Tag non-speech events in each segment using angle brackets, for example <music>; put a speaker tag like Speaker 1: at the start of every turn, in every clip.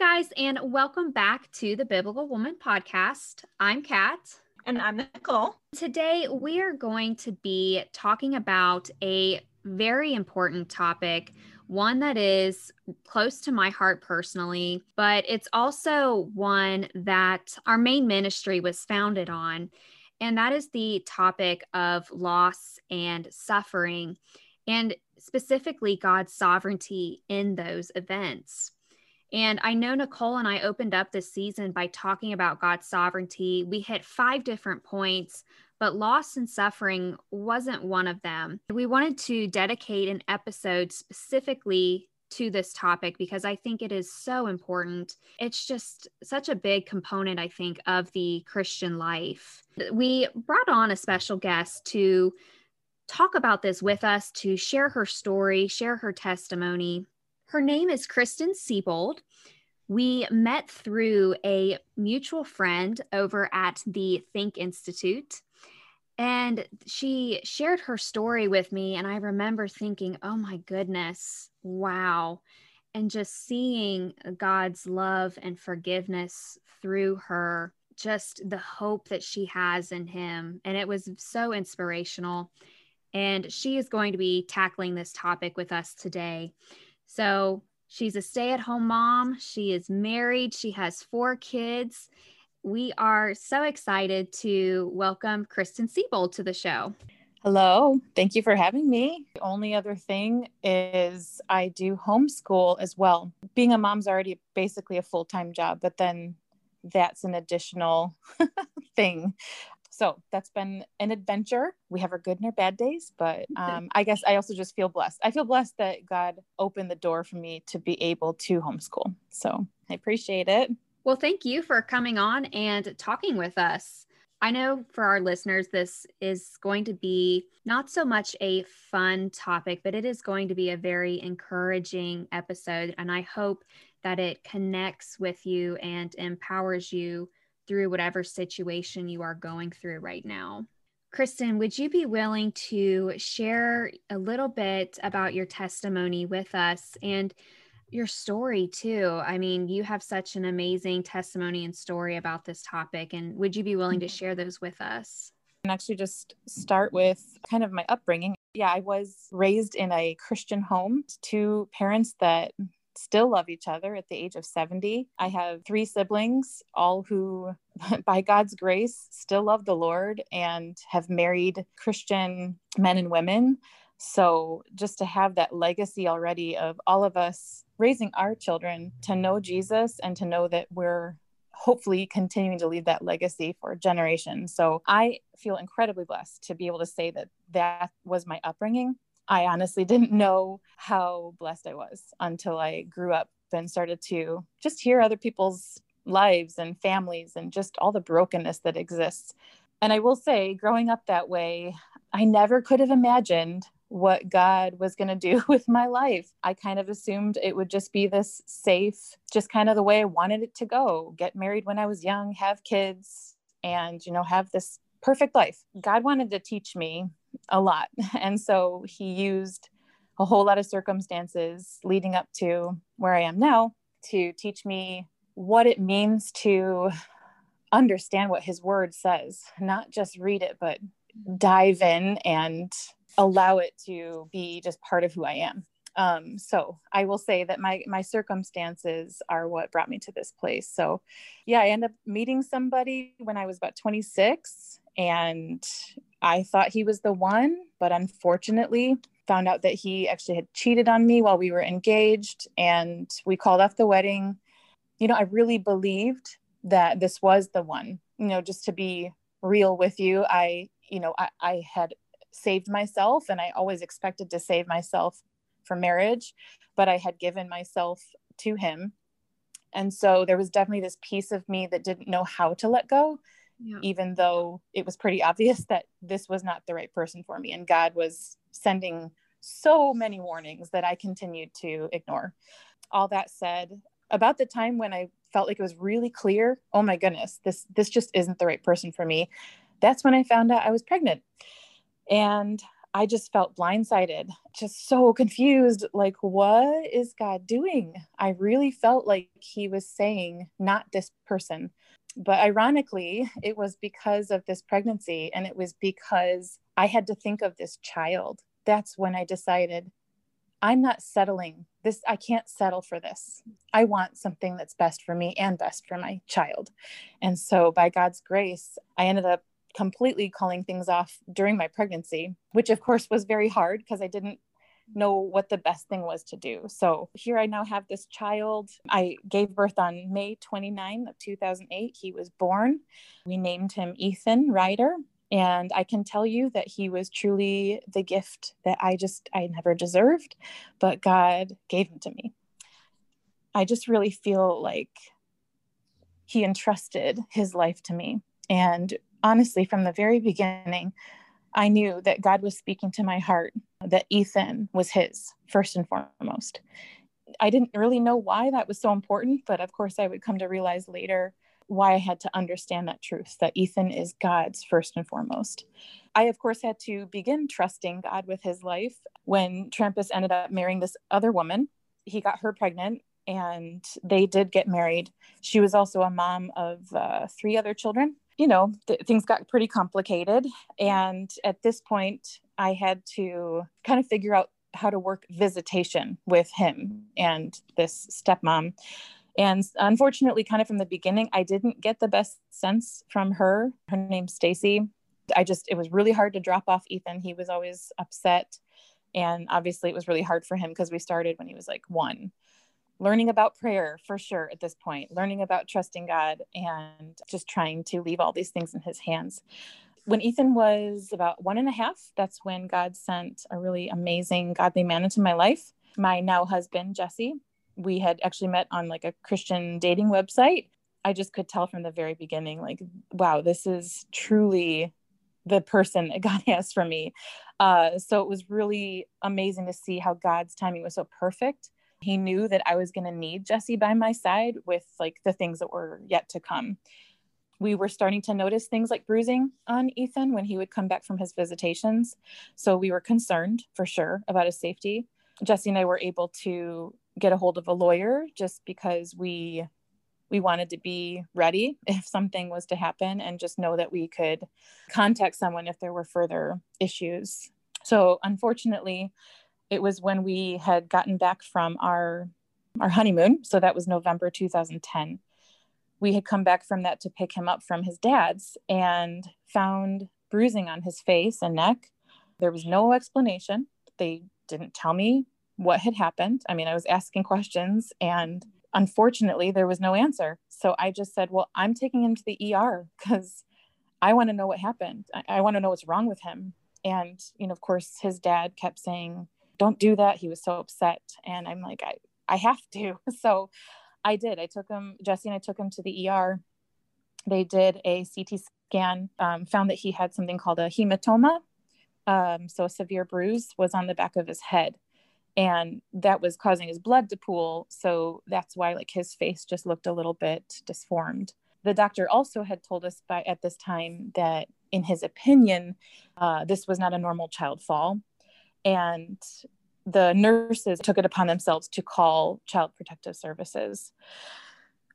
Speaker 1: guys, and welcome back to the Biblical Woman podcast. I'm Cat.
Speaker 2: And I'm Nicole.
Speaker 1: Today, we are going to be talking about a very important topic, one that is close to my heart personally, but it's also one that our main ministry was founded on. And that is the topic of loss and suffering, and specifically God's sovereignty in those events. And I know Nicole and I opened up this season by talking about God's sovereignty. We hit five different points, but loss and suffering wasn't one of them. We wanted to dedicate an episode specifically to this topic because I think it is so important. It's just such a big component, I think, of the Christian life. We brought on a special guest to talk about this with us, to share her story, share her testimony. Her name is Kristin Siebold. We met through a mutual friend over at the Think Institute. And she shared her story with me. And I remember thinking, oh my goodness, wow. And just seeing God's love and forgiveness through her, just the hope that she has in Him. And it was so inspirational. And she is going to be tackling this topic with us today. So she's a stay at home mom. She is married. She has four kids. We are so excited to welcome Kristin Siebold to the show.
Speaker 3: Hello. Thank you for having me. The only other thing is I do homeschool as well. Being a mom's already basically a full time job, but then that's an additional <laughs> thing so that's been an adventure. We have our good and our bad days, but <laughs> um, I guess I also just feel blessed. I feel blessed that God opened the door for me to be able to homeschool. So I appreciate it.
Speaker 1: Well, thank you for coming on and talking with us. I know for our listeners, this is going to be not so much a fun topic, but it is going to be a very encouraging episode. And I hope that it connects with you and empowers you through whatever situation you are going through right now. Kristin, would you be willing to share a little bit about your testimony with us and your story too? I mean, you have such an amazing testimony and story about this topic, and would you be willing to mm-hmm. share those with us?
Speaker 3: And actually, just start with kind of my upbringing. Yeah, I was raised in a Christian home, two parents that still love each other at the age of 70. I have three siblings, all who, <laughs> by God's grace, still love the Lord and have married Christian men and women. So, just to have that legacy already of all of us raising our children to know Jesus and to know that we're hopefully continuing to leave that legacy for generations. So, I feel incredibly blessed to be able to say that that was my upbringing I honestly didn't know how blessed I was until I grew up and started to just hear other people's lives and families and just all the brokenness that exists. And I will say, growing up that way, I never could have imagined what God was going to do <laughs> with my life. I kind of assumed it would just be this safe, just kind of the way I wanted it to go get married when I was young, have kids, and, you know, have this perfect life. God wanted to teach me a lot. <laughs> And so he used a whole lot of circumstances leading up to where I am now to teach me what it means to understand what his word says, not just read it, but dive in and allow it to be just part of who I am. Um, so I will say that my my circumstances are what brought me to this place. So yeah, I ended up meeting somebody when I was about 26 and I thought he was the one, but unfortunately found out that he actually had cheated on me while we were engaged and we called off the wedding. You know, I really believed that this was the one. You know, just to be real with you, I, you know, I, I had saved myself and I always expected to save myself for marriage, but I had given myself to him. And so there was definitely this piece of me that didn't know how to let go yeah. even though it was pretty <laughs> obvious that this was not the right person for me. And God was sending so many warnings that I continued to ignore. All that said, about the time when I felt like it was really clear, oh my goodness, this this just isn't the right person for me. That's when I found out I was pregnant. And I just felt blindsided, just so confused. Like, what is God doing? I really felt like He was saying, not this person. But ironically, it was because of this pregnancy and it was because I had to think of this child. That's when I decided I'm not settling this. I can't settle for this. I want something that's best for me and best for my child. And so, by God's grace, I ended up completely calling things off during my pregnancy, which of course was very hard because I didn't know what the best thing was to do. So here I now have this child. I gave birth on May 29 of 2008. He was born. We named him Ethan Ryder. And I can tell you that he was truly the gift that I just, I never deserved, but God gave him to me. I just really feel like he entrusted his life to me. And honestly, from the very beginning, I knew that God was speaking to my heart, that Ethan was his first and foremost. I didn't really know why that was so important, but of course, I would come to realize later why I had to understand that truth that Ethan is God's first and foremost. I, of course, had to begin trusting God with his life when Trampus ended up marrying this other woman. He got her pregnant and they did get married. She was also a mom of uh, three other children you know, th- things got pretty complicated. And at this point, I had to kind of figure out how to work visitation with him and this stepmom. And unfortunately, kind of from the beginning, I didn't get the best sense from her. Her name's Stacy. I just, it was really hard to drop off Ethan. He was always upset. And obviously, it was really hard for him because we started when he was like one learning about prayer for sure at this point, learning about trusting God and just trying to leave all these things in his hands. When Ethan was about one and a half, that's when God sent a really amazing, godly man into my life. My now husband, Jesse, we had actually met on like a Christian dating website. I just could tell from the very beginning, like, wow, this is truly the person that God <laughs> has for me. Uh, so it was really amazing to see how God's timing was so perfect he knew that I was going to need Jesse by my side with like the things that were yet to come. We were starting to notice things like bruising on Ethan when he would come back from his visitations. So we were concerned for sure about his safety. Jesse and I were able to get a hold of a lawyer just because we we wanted to be ready <laughs> if something was to happen and just know that we could contact someone if there were further issues. So unfortunately, it was when we had gotten back from our our honeymoon. So that was november 2010 we had come back from that to pick him up from his dad's and found bruising on his face and neck. There was no explanation. They didn't tell me what had happened. I mean i was asking questions and unfortunately there was no answer. So i just said well i'm taking him to the er because i want to know what happened. I, I want to know what's wrong with him. And you know of course his dad kept saying don't do that. He was so upset. And I'm like, I, I have to. <laughs> So I did. I took him, Jesse and I took him to the ER. They did a CT scan, um, found that he had something called a hematoma. Um, so a severe bruise was on the back of his head. And that was causing his blood to pool. So that's why like his face just looked a little bit disformed. The doctor also had told us by at this time that in his opinion, uh, this was not a normal child fall and the nurses took it upon themselves to call child protective services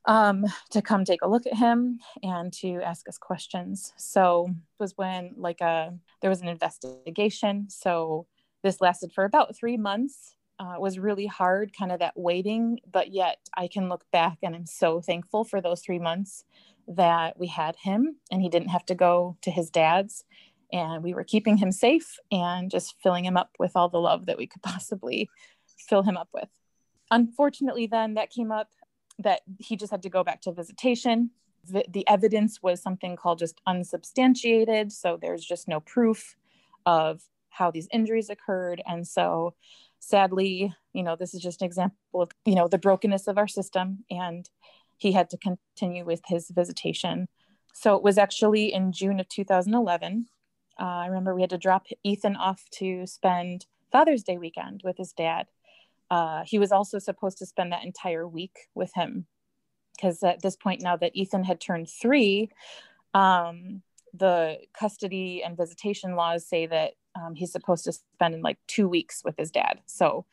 Speaker 3: um, to come take a look at him and to ask us questions. So it was when like a uh, there was an investigation. So this lasted for about three months. Uh, was really hard kind of that waiting but yet i can look back and i'm so thankful for those three months that we had him and he didn't have to go to his dad's and we were keeping him safe and just filling him up with all the love that we could <laughs> possibly fill him up with. Unfortunately, then that came up that he just had to go back to visitation. The, the evidence was something called just unsubstantiated. So there's just no proof of how these injuries occurred. And so sadly, you know, this is just an example of, you know, the brokenness of our system. And he had to continue with his visitation. So it was actually in June of 2011 uh, I remember we had to drop Ethan off to spend Father's Day weekend with his dad. Uh, he was also supposed to spend that entire week with him because at this point, now that Ethan had turned three, um, the custody and visitation laws say that um, he's supposed to spend like two weeks with his dad. So,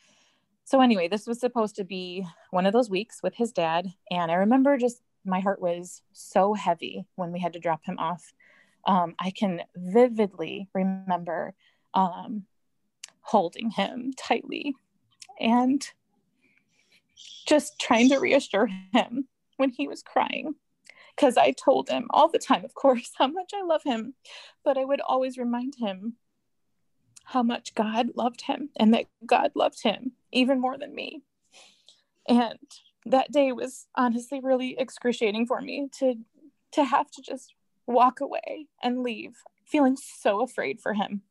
Speaker 3: so anyway, this was supposed to be one of those weeks with his dad. And I remember just my heart was so heavy when we had to drop him off. Um, I can vividly remember um, holding him tightly and just trying to reassure him when he was crying. Because I told him all the time, of course, <laughs> how much I love him, but I would always remind him how much God loved him and that God loved him even more than me. And that day was honestly really excruciating for me to to have to just walk away and leave feeling so afraid for him.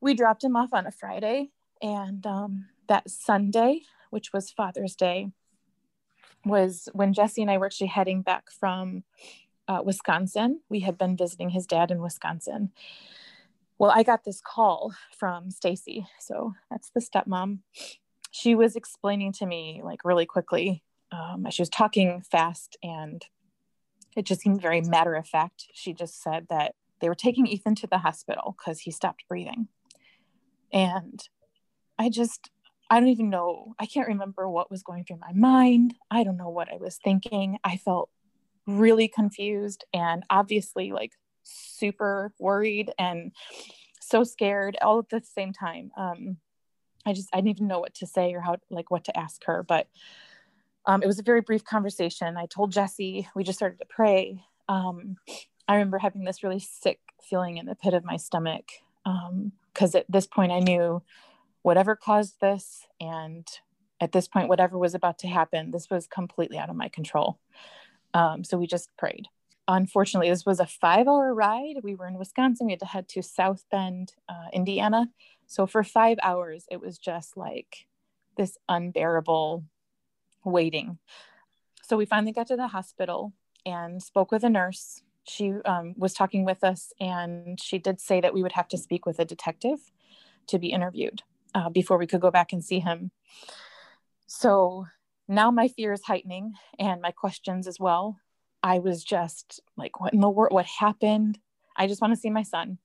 Speaker 3: We dropped him off on a friday and um, that sunday which was father's day was when jesse and i were actually heading back from uh, wisconsin. We had been visiting his dad in wisconsin. Well i got this call from stacy so that's the stepmom. She was explaining to me like really quickly. Um, she was talking fast and it just seemed very matter of fact. She just said that they were taking Ethan to the hospital because he stopped breathing. And I just, I don't even know. I can't remember what was going through my mind. I don't know what I was thinking. I felt really confused and obviously like super worried and so scared all at the same time. Um, I just I didn't even know what to say or how like what to ask her. But um, it was a very brief conversation. I told Jesse we just started to pray. Um, I remember having this really sick feeling in the pit of my stomach because um, at this point I knew whatever caused this and at this point whatever was about to happen this was completely out of my control. Um, so we just prayed. Unfortunately this was a five hour ride. We were in wisconsin. We had to head to south bend uh, indiana. So for five hours, it was just like this unbearable waiting. So we finally got to the hospital and spoke with a nurse. She um, was talking with us, and she did say that we would have to speak with a detective to be interviewed uh, before we could go back and see him. So now my fear is heightening and my questions as well. I was just like, what in the world? What happened? I just want to see my son.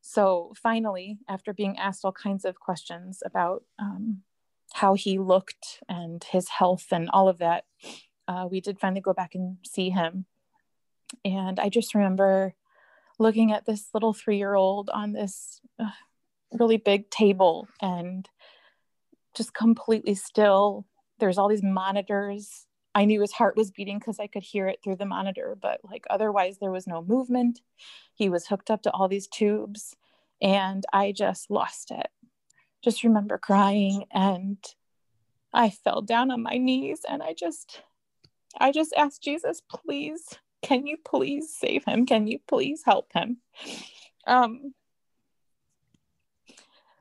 Speaker 3: So finally, after being asked all kinds of questions about um, how he looked and his health and all of that, uh, we did finally go back and see him. And I just remember looking at this little three year old on this uh, really big table and just completely still. There's all these monitors. I knew his heart was beating because I could hear it through the monitor, but like otherwise, there was no movement. He was hooked up to all these tubes, and I just lost it. Just remember crying, and I fell down on my knees, and I just, I just asked Jesus, please, can you please save him? Can you please help him? Um,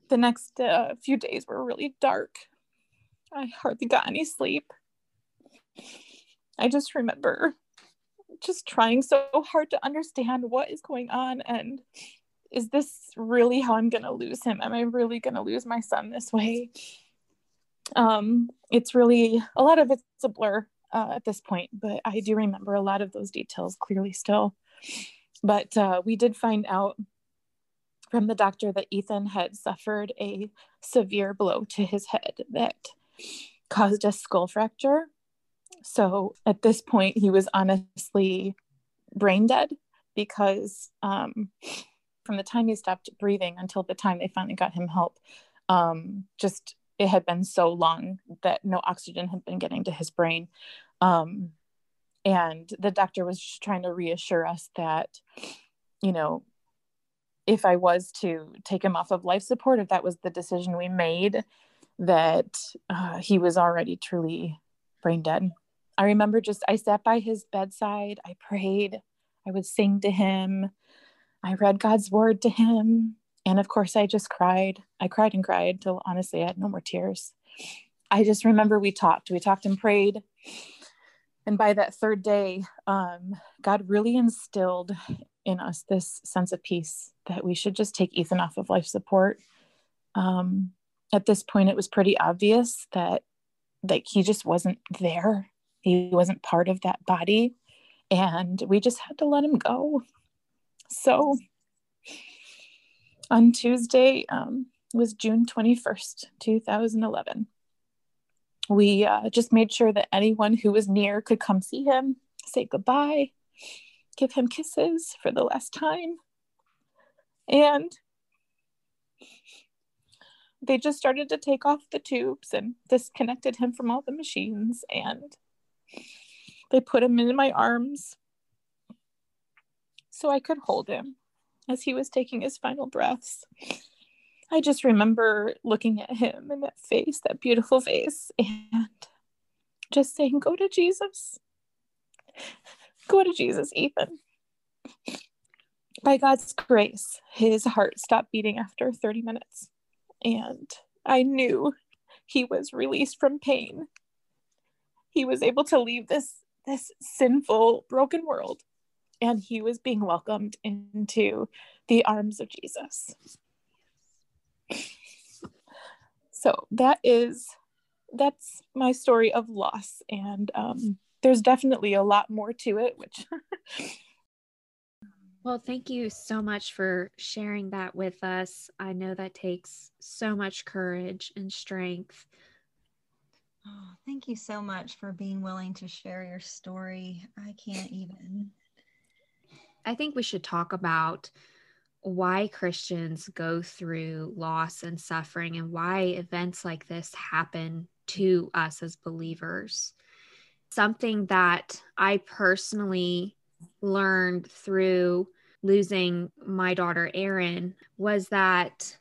Speaker 3: the next uh, few days were really dark. I hardly got any sleep. I just remember just trying so hard to understand what is going on and is this really how I'm going to lose him? Am I really going to lose my son this way? Um, it's really a lot of it's a blur uh, at this point, but I do remember a lot of those details clearly still. But uh, we did find out from the doctor that Ethan had suffered a severe blow to his head that caused a skull fracture so at this point, he was honestly brain dead because um, from the time he stopped breathing until the time they finally got him help, um, just it had been so long that no oxygen had been getting to his brain. Um, and the doctor was just trying to reassure us that, you know, if I was to take him off of life support, if that was the decision we made, that uh, he was already truly brain dead. I remember just, I sat by his bedside, I prayed, I would sing to him, I read God's word to him. And of course, I just cried. I cried and cried till honestly I had no more tears. I just remember we talked, we talked and prayed. And by that third day, um, God really instilled in us this sense of peace that we should just take Ethan off of life support. Um, at this point, it was pretty obvious that like he just wasn't there he wasn't part of that body. And we just had to let him go. So on Tuesday um, was June 21st, 2011. We uh, just made sure that anyone who was near could come see him, say goodbye, give him kisses for the last time. And they just started to take off the tubes and disconnected him from all the machines. And they put him in my arms so I could hold him as he was taking his final breaths. I just remember looking at him and that face, that beautiful face, and just saying, Go to Jesus. Go to Jesus, Ethan. By God's grace, his heart stopped beating after 30 minutes. And I knew he was released from pain. He was able to leave this, this sinful, broken world, and he was being welcomed into the arms of Jesus. So that is that's my story of loss and um, there's definitely a lot more to it which <laughs>
Speaker 1: well thank you so much for sharing that with us. I know that takes so much courage and strength.
Speaker 2: Oh, thank you so much for being willing to share your story. I can't even
Speaker 1: i think we should talk about why Christians go through loss and suffering and why events like this happen to us as believers. Something that I personally learned through losing my daughter Erin was that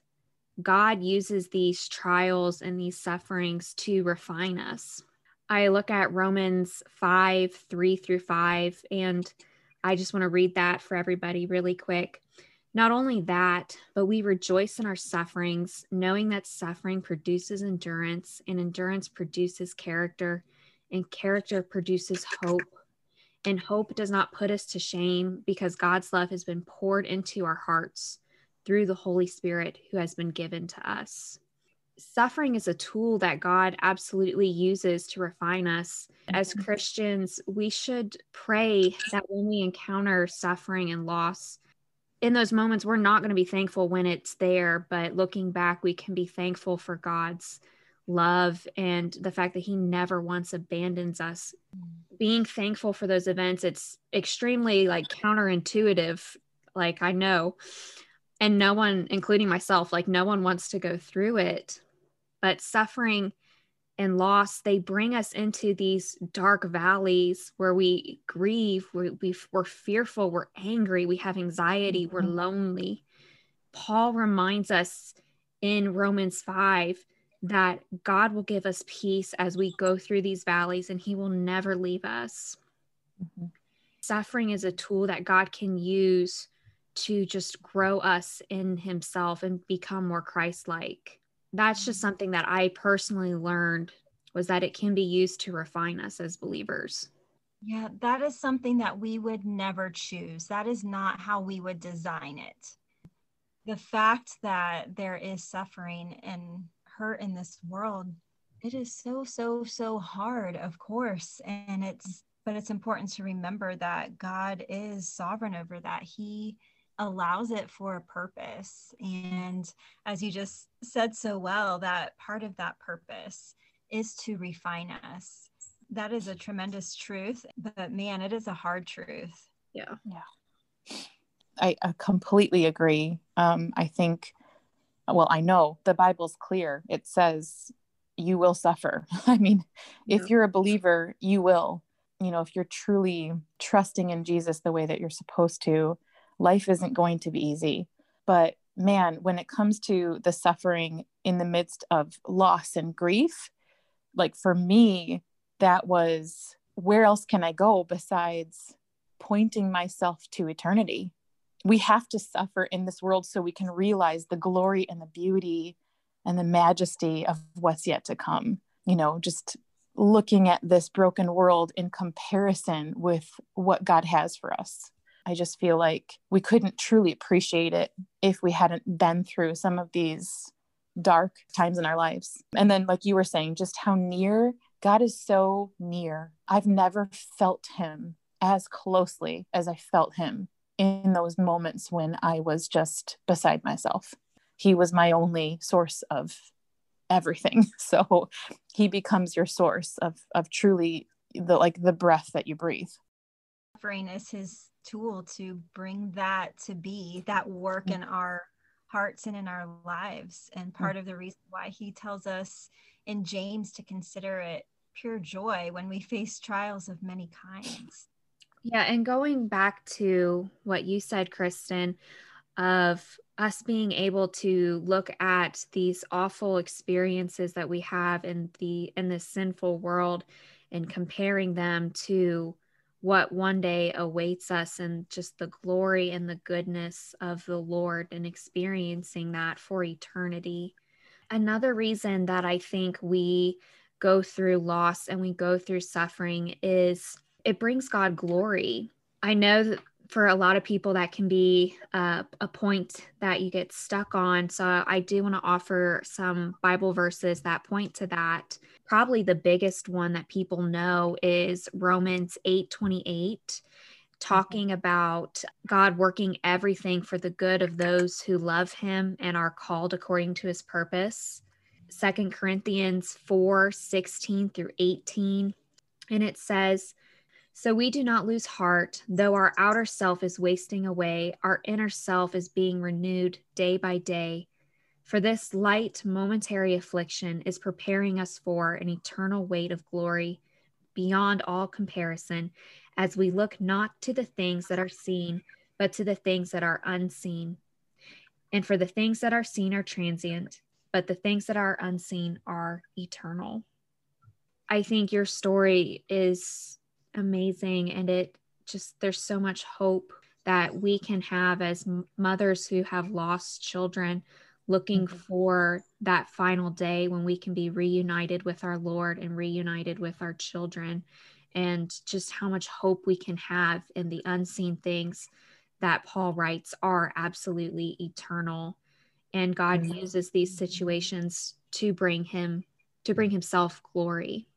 Speaker 1: God uses these trials and these sufferings to refine us. I look at Romans 5 3 through 5, and I just want to read that for everybody really quick. Not only that, but we rejoice in our sufferings, knowing that suffering produces endurance, and endurance produces character, and character produces hope. And hope does not put us to shame because God's love has been poured into our hearts through the Holy Spirit who has been given to us. Suffering is a tool that God absolutely uses to refine us. As mm-hmm. Christians, we should pray that when we encounter suffering and loss, in those moments we're not going to be thankful when it's there but looking back we can be thankful for god's love and the fact that he never once abandons us being thankful for those events it's extremely like counterintuitive like i know and no one including myself like no one wants to go through it but suffering and loss, they bring us into these dark valleys where we grieve, we, we, are fearful, we're angry, we have anxiety, we're mm-hmm. lonely. Paul reminds us in Romans 5 that God will give us peace as we go through these valleys and he will never leave us. Mm-hmm. Suffering is a tool that God can use to just grow us in himself and become more Christ like that's just something that I personally learned was that it can be used to refine us as believers.
Speaker 2: Yeah, that is something that we would never choose. That is not how we would design it. The fact that there is suffering and hurt in this world, it is so, so, so hard, of course. And it's, but it's important to remember that God is sovereign over that. He allows it for a purpose. And as you just said so well, that part of that purpose is to refine us. That is a tremendous truth, but man, it is a hard truth.
Speaker 1: Yeah.
Speaker 3: Yeah. I, I completely agree. Um, I think, well, I know the Bible's clear. It says you will suffer. <laughs> I mean, yeah. if you're a believer, you will. You know, if you're truly trusting in Jesus the way that you're supposed to, life isn't going to be easy. But man, when it comes to the suffering in the midst of loss and grief, like for me, that was where else can I go besides pointing myself to eternity? We have to suffer in this world so we can realize the glory and the beauty and the majesty of what's yet to come. You know, just looking at this broken world in comparison with what God has for us. I just feel like we couldn't truly appreciate it if we hadn't been through some of these dark times in our lives. And then, like you were saying, just how near God is so near. I've never felt him as closely as I felt him in those moments when I was just beside myself. He was my only source of everything. <laughs> So he becomes your source of of truly the like the breath that you breathe.
Speaker 2: Suffering is his tool to bring that to be that work mm. in our hearts and in our lives. And mm. part of the reason why he tells us in James to consider it pure joy when we face trials of many kinds.
Speaker 1: Yeah, and going back to what you said, Kristin, of us being able to look at these awful experiences that we have in the in this sinful world and comparing them to what one day awaits us and just the glory and the goodness of the Lord and experiencing that for eternity. Another reason that I think we go through loss and we go through suffering is it brings God glory. I know that for a lot of people that can be uh, a point that you get stuck on so i do want to offer some bible verses that point to that probably the biggest one that people know is romans 8 28 mm-hmm. talking about god working everything for the good of those who love him and are called according to his purpose Second corinthians 4 16 through 18 and it says so we do not lose heart, though our outer self is wasting away, our inner self is being renewed day by day. For this light, momentary affliction is preparing us for an eternal weight of glory beyond all comparison, as we look not to the things that are seen, but to the things that are unseen. And for the things that are seen are transient, but the things that are unseen are eternal. I think your story is amazing and it just there's so much hope that we can have as mothers who have lost children looking mm-hmm. for that final day when we can be reunited with our Lord and reunited with our children and just how much hope we can have in the unseen things that Paul writes are absolutely eternal and God mm-hmm. uses these situations to bring him to bring himself glory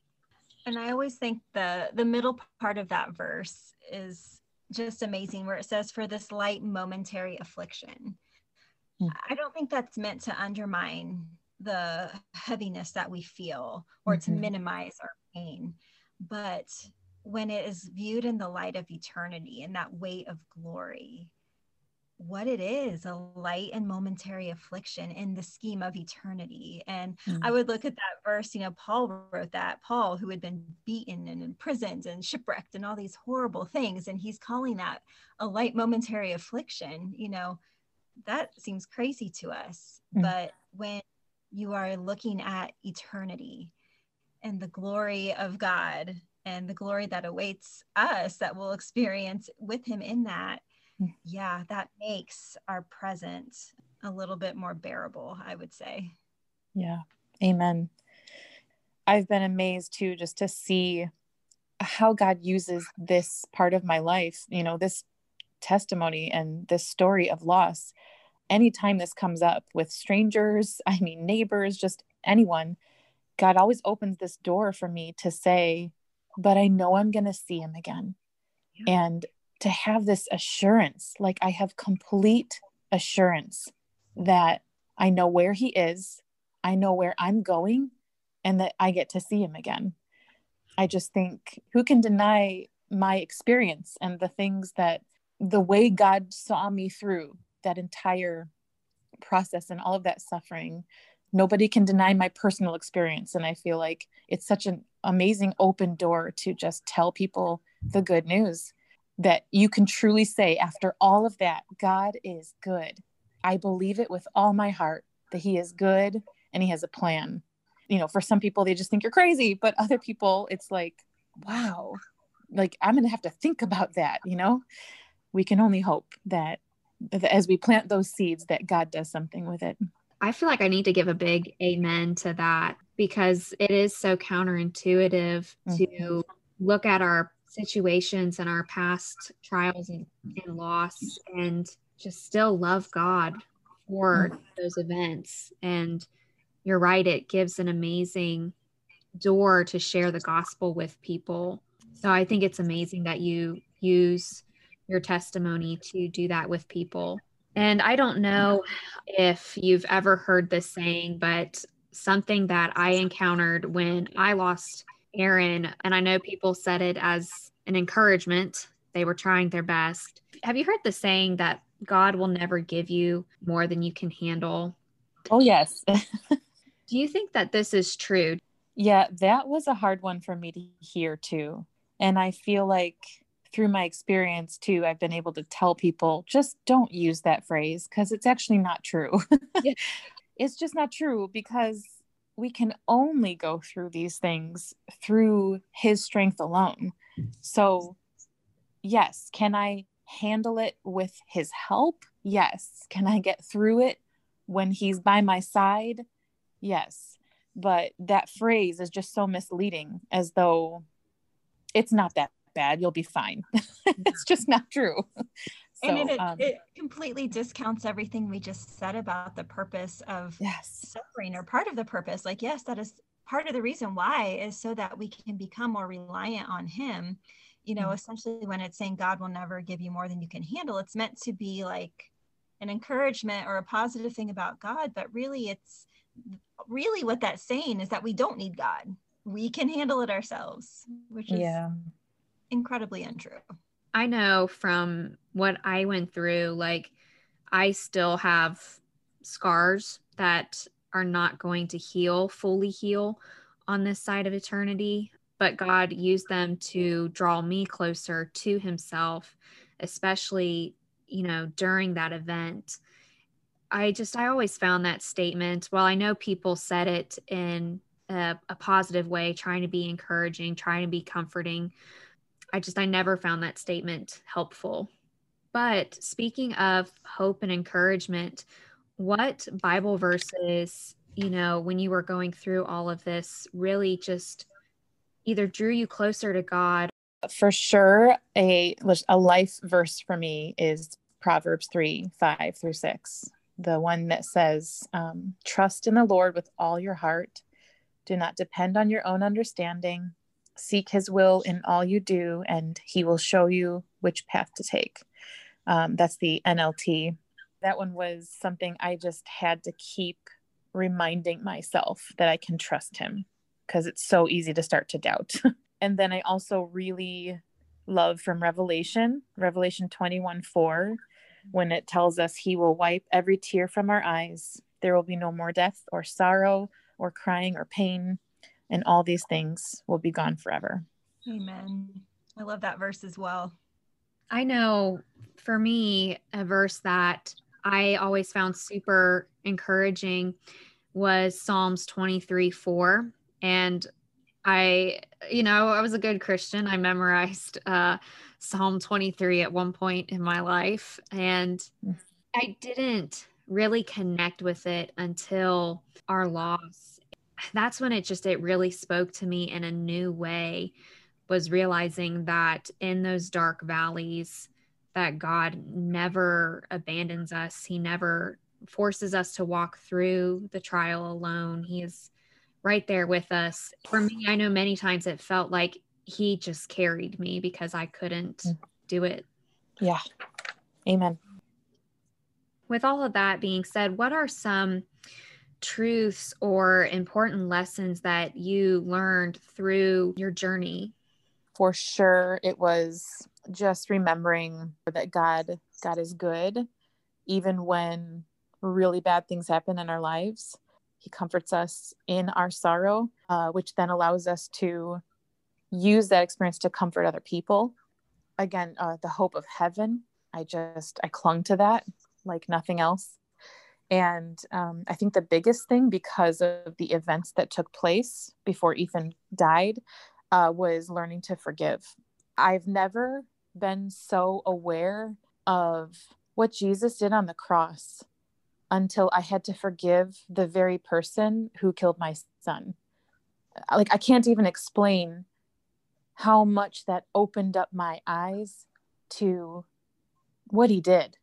Speaker 2: and I always think the the middle part of that verse is just amazing where it says for this light momentary affliction. Mm. I don't think that's meant to undermine the heaviness that we feel or mm-hmm. to minimize our pain, but when it is viewed in the light of eternity and that weight of glory, what it is a light and momentary affliction in the scheme of eternity. And mm. I would look at that verse, you know, Paul wrote that, Paul, who had been beaten and imprisoned and shipwrecked and all these horrible things. And he's calling that a light momentary affliction, you know, that seems crazy to us. Mm. But when you are looking at eternity and the glory of God and the glory that awaits us that we'll experience with him in that yeah, that makes our present a little bit more bearable, I would say.
Speaker 3: Yeah. Amen. I've been amazed too just to see how God uses this part of my life, you know, this testimony and this story of loss. Anytime this comes up with strangers, <laughs> I mean, neighbors, just anyone, God always opens this door for me to say, but I know I'm going to see him again. Yeah. And to have this assurance like I have complete assurance that I know where he is, I know where I'm going, and that I get to see him again. I just think who can deny my experience and the things that the way God saw me through that entire process and all of that suffering. Nobody can deny my personal experience. And I feel like it's such an amazing open door to just tell people the good news that you can truly say, after all of that, God is good. I believe it with all my heart that He is good and He has a plan. You know, for some people, they just think you're crazy, but other people, it's like, wow, like I'm going to have to think about that. You know, we can only hope that, as we plant those seeds, that God does something with it.
Speaker 1: I feel like I need to give a big amen to that because it is so counterintuitive mm-hmm. to look at our situations and our past trials and, and loss and just still love God for those events. And you're right, it gives an amazing door to share the gospel with people. So I think it's amazing that you use your testimony to do that with people. And I don't know if you've ever heard this saying, but something that I encountered when I lost Aaron, and I know people said it as an encouragement, they were trying their best. Have you heard the saying that God will never give you more than you can handle?
Speaker 3: Oh, yes. <laughs>
Speaker 1: Do you think that this is true?
Speaker 3: Yeah, that was a hard one for me to hear too. And I feel like through my experience too, I've been able to tell people just don't use that phrase because it's actually not true. <laughs> yeah. It's just not true because we can only go through these things through his strength alone. So, yes, can I handle it with his help? Yes. Can I get through it when he's by my side? Yes. But that phrase is just so misleading as though it's not that bad. You'll be fine. <laughs> it's just not true. <laughs>
Speaker 2: So, and it, um, it, completely discounts everything we just said about the purpose of
Speaker 3: yes.
Speaker 2: suffering or part of the purpose. Like, yes, that is part of the reason why is so that we can become more reliant on Him. You know, mm-hmm. essentially, when it's saying God will never give you more than you can handle, it's meant to be like an encouragement or a positive thing about God, but really, it's really what that's saying is that we don't need God. We can handle it ourselves, which is yeah. Incredibly untrue.
Speaker 1: I know from what I went through, like I still have scars that are not going to heal, fully heal on this side of eternity. But God used them to draw me closer to Himself, especially, you know, during that event. I just, I always found that statement. While I know people said it in a, a positive way, trying to be encouraging, trying to be comforting, I just, I never found that statement helpful. But speaking of hope and encouragement, what Bible verses, you know, when you were going through all of this, really just either drew you closer to God?
Speaker 3: For sure, a, a life verse for me is Proverbs 3 5 through 6. The one that says, um, Trust in the Lord with all your heart. Do not depend on your own understanding seek his will in all you do, and he will show you which path to take. Um, that's the NLT. That one was something I just had to keep reminding myself that I can trust him because it's so easy to start to doubt. <laughs> and then I also really love from Revelation, Revelation 21 4, when it tells us he will wipe every tear from our eyes. There will be no more death or sorrow or crying or pain and all these things will be gone forever.
Speaker 2: Amen. I love that verse as well.
Speaker 1: I know for me, a verse that I always found super encouraging was Psalms 23 4. And I, you know, I was a good Christian. I memorized uh, Psalm 23 at one point in my life. And I didn't really connect with it until our loss that's when it just it really spoke to me in a new way was realizing that in those dark valleys that God never abandons us. He never forces us to walk through the trial alone. He is right there with us. For me, I know many times it felt like he just carried me because I couldn't mm. do it.
Speaker 3: Yeah. Amen.
Speaker 1: With all of that being said, what are some truths or important lessons that you learned through your journey?
Speaker 3: For sure, it was just remembering that God God is good even when really bad things happen in our lives. He comforts us in our sorrow, uh, which then allows us to use that experience to comfort other people. Again, uh, the hope of heaven. I just I clung to that like nothing else. And um, I think the biggest thing, because of the events that took place before Ethan died, uh, was learning to forgive. I've never been so aware of what Jesus did on the cross until I had to forgive the very person who killed my son. Like, I can't even explain how much that opened up my eyes to what he did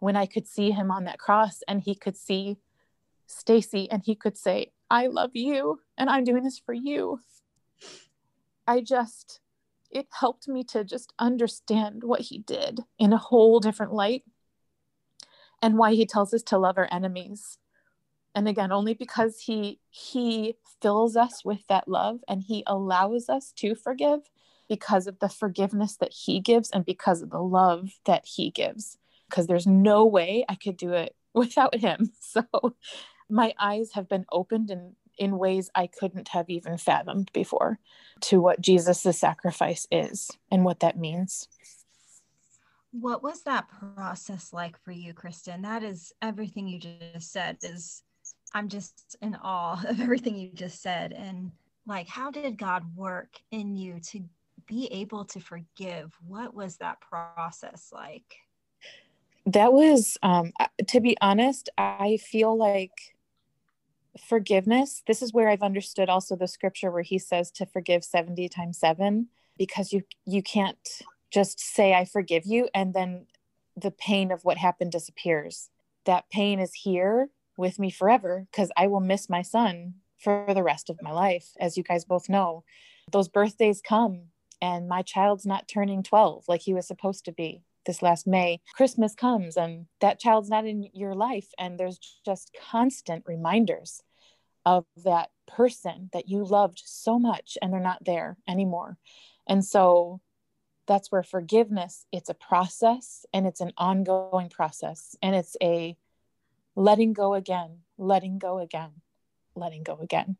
Speaker 3: when I could see him on that cross and he could see Stacy and he could say, I love you and I'm doing this for you. I just, it helped me to just understand what he did in a whole different light and why he tells us to love our enemies and again only because he he fills us with that love and he allows us to forgive because of the forgiveness that he gives and because of the love that he gives because there's no way i could do it <laughs> without him <laughs> so my eyes have been opened in in ways i couldn't have even fathomed before to what jesus' sacrifice is and what that means
Speaker 2: what was that process like for you kristin that is everything you just said is I'm just in awe <laughs> of everything you just said. And like, how did God work in you to be able to forgive? What was that process like?
Speaker 3: That was, um, to be honest, I feel like forgiveness. This is where I've understood also the scripture where he says to forgive 70 times seven, because you you can't just say I forgive you and then the pain of what happened disappears. That pain is here with me forever because I will miss my son for the rest of my life. As you guys both know, those birthdays come and my child's not turning 12 like he was supposed to be this last May. Christmas comes and that child's not in your life. And there's just constant reminders of that person that you loved so much and they're not there anymore. And so that's where forgiveness it's a process and it's an ongoing process and it's a letting go again, letting go again, letting go again.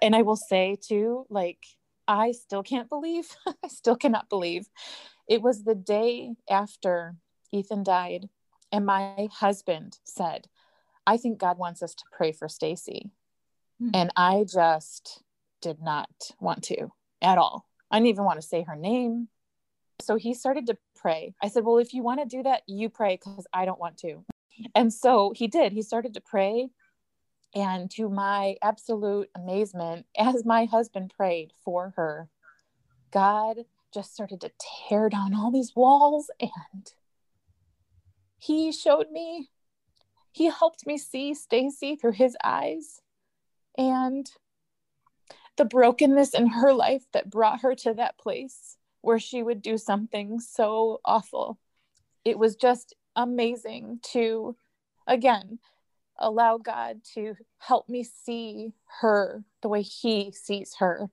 Speaker 3: And I will say too, like, I still can't believe, <laughs> I still cannot believe it was the day after Ethan died. And my husband said, I think God wants us to pray for Stacy. Mm-hmm. And I just did not want to at all. I didn't even want to say her name. So he started to pray. I said, Well, if you want to do that, you pray because I don't want to. And so he did. He started to pray. And to my absolute amazement, <laughs> as my husband prayed for her, God just started to tear down all these walls and he showed me he helped me see Stacy through his eyes and the brokenness in her life that brought her to that place where she would do something so awful. It was just amazing to, again, allow God to help me see her the way He sees her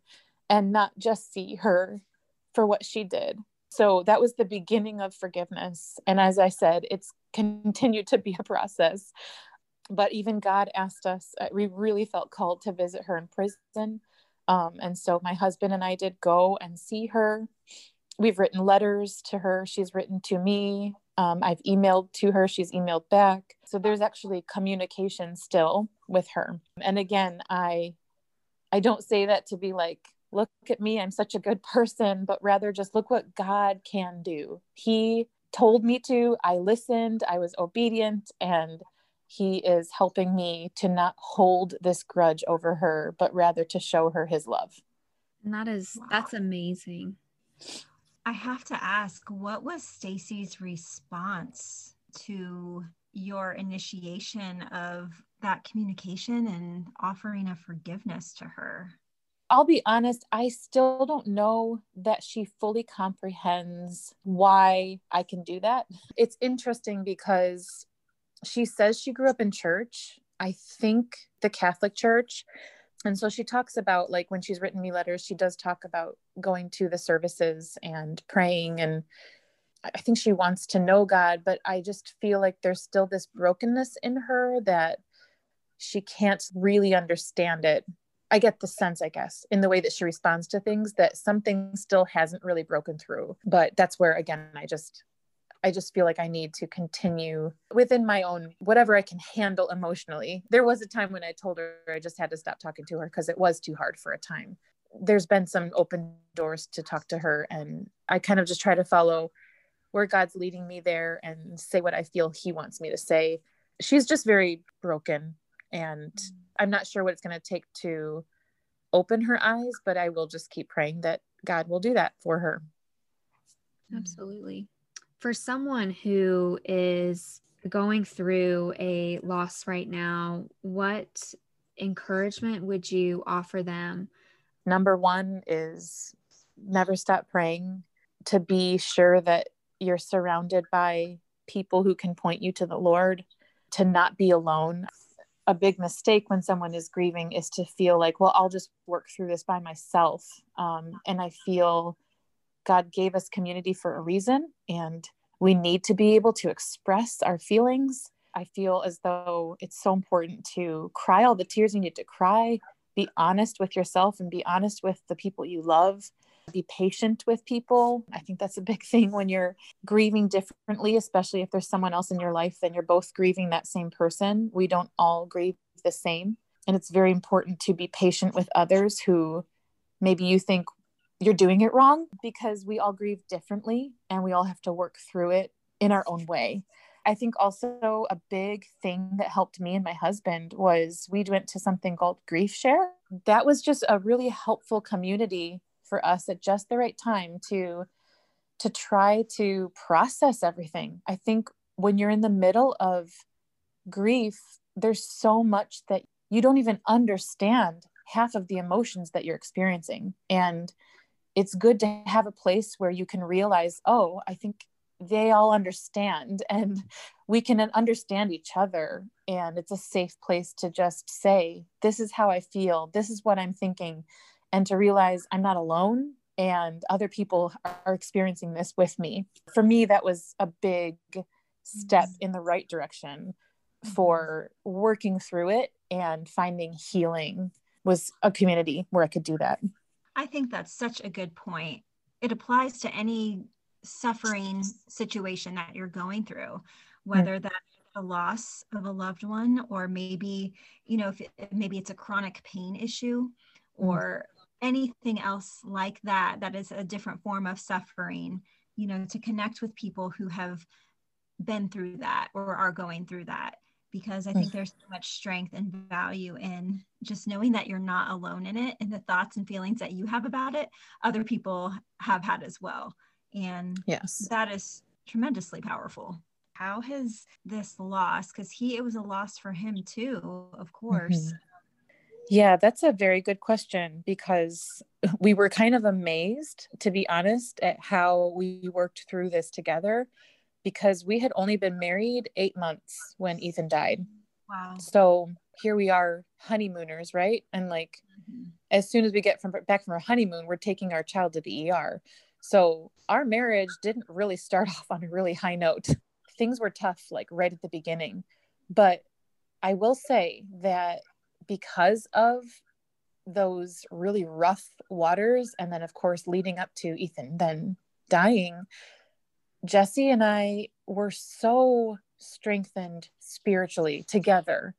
Speaker 3: and not just see her for what she did. So that was the beginning of forgiveness. And as I said, it's continued to be a process. But even God asked us, uh, we really felt called to visit her in prison. Um, and so my husband and I did go and see her. We've written letters to her. She's written to me. Um, I've emailed to her, she's emailed back. So there's actually communication still with her. And again, I I don't say that to be like, look at me, I'm such a good <laughs> person, but rather just look what God can do. He told me to, I listened, I was obedient, and he is helping me to not hold this grudge over her, but rather to show her his love.
Speaker 1: And that is wow. that's amazing.
Speaker 2: I have to ask, what was Stacy's response to your initiation of that communication and offering of forgiveness to her?
Speaker 3: I'll be honest, I still don't know that she fully comprehends why I can do that. It's interesting because she says she grew up in church. I think the Catholic Church, and so she talks about like when she's written me letters she does talk about going to the services and praying and i think she wants to know god but i just feel like there's still this brokenness in her that she can't really understand it i get the sense i guess in the way that she responds to things that something still hasn't really broken through but that's where again i just I just feel like I need to continue within my own whatever I can handle emotionally. There was a time when I told her I just had to stop talking to her because it was too hard for a time. There's been some open doors to talk to her, and I kind of just try to follow where God's leading me there and say what I feel He wants me to say. She's just very broken, and mm. I'm not sure what it's going to take to open her eyes, but I will just keep praying that God will do that for her. Mm.
Speaker 1: Absolutely for someone who is going through a loss right now, what encouragement would you offer them?
Speaker 3: Number one is never stop praying, to be sure that you're surrounded by people who can point you to the Lord, to not be alone. A big mistake when someone is grieving is to feel like, well, I'll just work through this by myself. Um, and I feel God gave us community for a reason, and we need to be able to express our feelings. I feel as though it's so important to cry all the tears you need to cry, be honest with yourself, and be honest with the people you love be patient with people. I think that's a big <laughs> thing when you're grieving differently, especially if there's someone else in your life and you're both grieving that same person. We don't all grieve the same. And it's very important to be patient with others who maybe you think you're doing it wrong because we all grieve differently and we all have to work through it in our own way. I think also a big thing that helped me and my husband was we went to something called Grief Share. That was just a really helpful community for us at just the right time to to try to process everything. I think when you're in the middle of grief, there's so much that you don't even understand half of the emotions that you're experiencing. And it's good to have a place where you can realize, oh, I think they all understand <laughs> and we can understand each other. And it's a safe place to just say, this is how I feel, this is what I'm thinking and to realize I'm not alone and other people are experiencing this with me. For me, that was a big step mm-hmm. in the right direction for working through it and finding healing was a community where I could do that.
Speaker 2: I think that's such a good point. It applies to any suffering situation that you're going through, whether mm-hmm. that's the loss of a loved one or maybe, you know, if it, maybe it's a chronic pain issue or anything else like that that is a different form of suffering you know to connect with people who have been through that or are going through that. Because i think mm. there's so much strength and value in just knowing that you're not alone in it and the thoughts and feelings that you have about it other people have had as well. And
Speaker 3: yes.
Speaker 2: that is tremendously powerful. How has this loss because he it was a loss for him too of course mm-hmm
Speaker 3: yeah, that's a very good question because <laughs> we were kind of amazed, to be honest, at how we worked through this together because we had only been married eight months when Ethan died.
Speaker 2: Wow.
Speaker 3: So here we are, honeymooners, right? And like, mm-hmm. as soon as we get from back from our honeymoon, we're taking our child to the ER. So our marriage didn't really start <laughs> off on a really high note. Things were tough, like right at the beginning. But I will say that because of those really rough waters and then of course leading up to ethan then dying jesse and i were so strengthened spiritually together.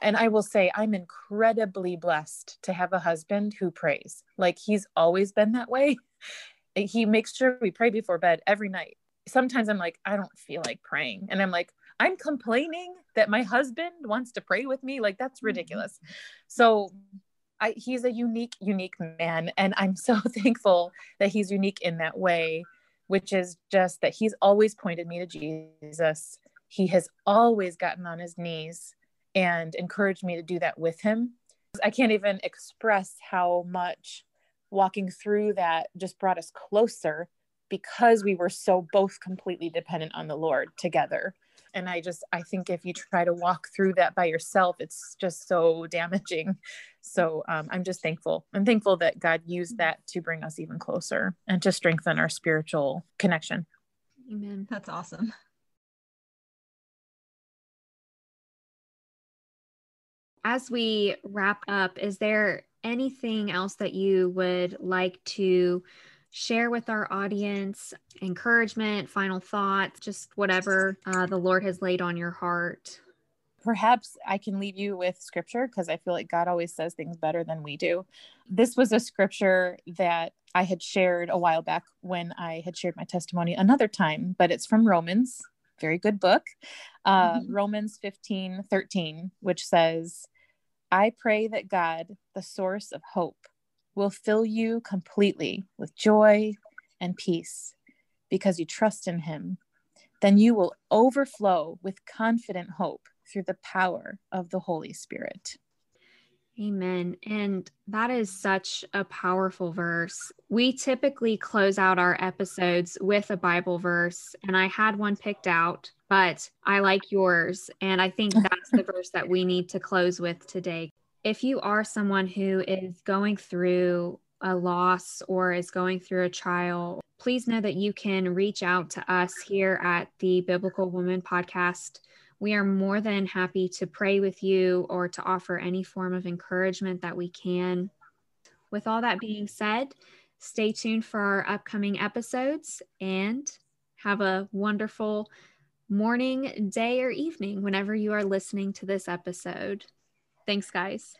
Speaker 3: And i will say i'm incredibly blessed to have a husband who prays. Like he's always been that way. <laughs> He makes sure we pray before bed every night. Sometimes i'm like i don't feel like praying. And i'm like I'm complaining that my husband wants to pray with me. Like that's mm-hmm. ridiculous. So I, he's a unique, unique man. And I'm so <laughs> thankful that he's unique in that way, which is just that he's always pointed me to Jesus. He has always gotten on his knees and encouraged me to do that with him. I can't even express how much walking through that just brought us closer because we were so both completely dependent on the Lord together and i just i think if you try to walk through that by yourself it's just so <laughs> damaging. So um, i'm just thankful. I'm thankful that god used that to bring us even closer and to strengthen our spiritual connection.
Speaker 2: Amen. That's awesome.
Speaker 1: As we wrap up is there anything else that you would like to share with our audience encouragement, final thoughts, just whatever uh, the Lord has laid on your heart?
Speaker 3: Perhaps I can leave you with scripture because I feel like God always says things better than we do. This was a scripture that I had shared a while back when I had shared my testimony another time, but it's from Romans, very good book. Uh, mm-hmm. Romans 15 13, which says, I pray that God, the source of hope, will fill you completely with joy and peace because you trust in Him. Then you will overflow with confident hope through the power of the Holy Spirit.
Speaker 1: Amen. And that is such a powerful verse. We typically close out our episodes with a Bible verse, and I had one picked out, but I like yours. And I think that's the verse that we need to close with today. If you are someone who is going through a loss or is going through a trial, please know that you can reach out to us here at the Biblical Woman podcast we are more than happy to pray with you or to offer any form of encouragement that we can. With all that being said, stay tuned for our upcoming episodes and have a wonderful morning, day, or evening whenever you are listening to this episode. Thanks, guys.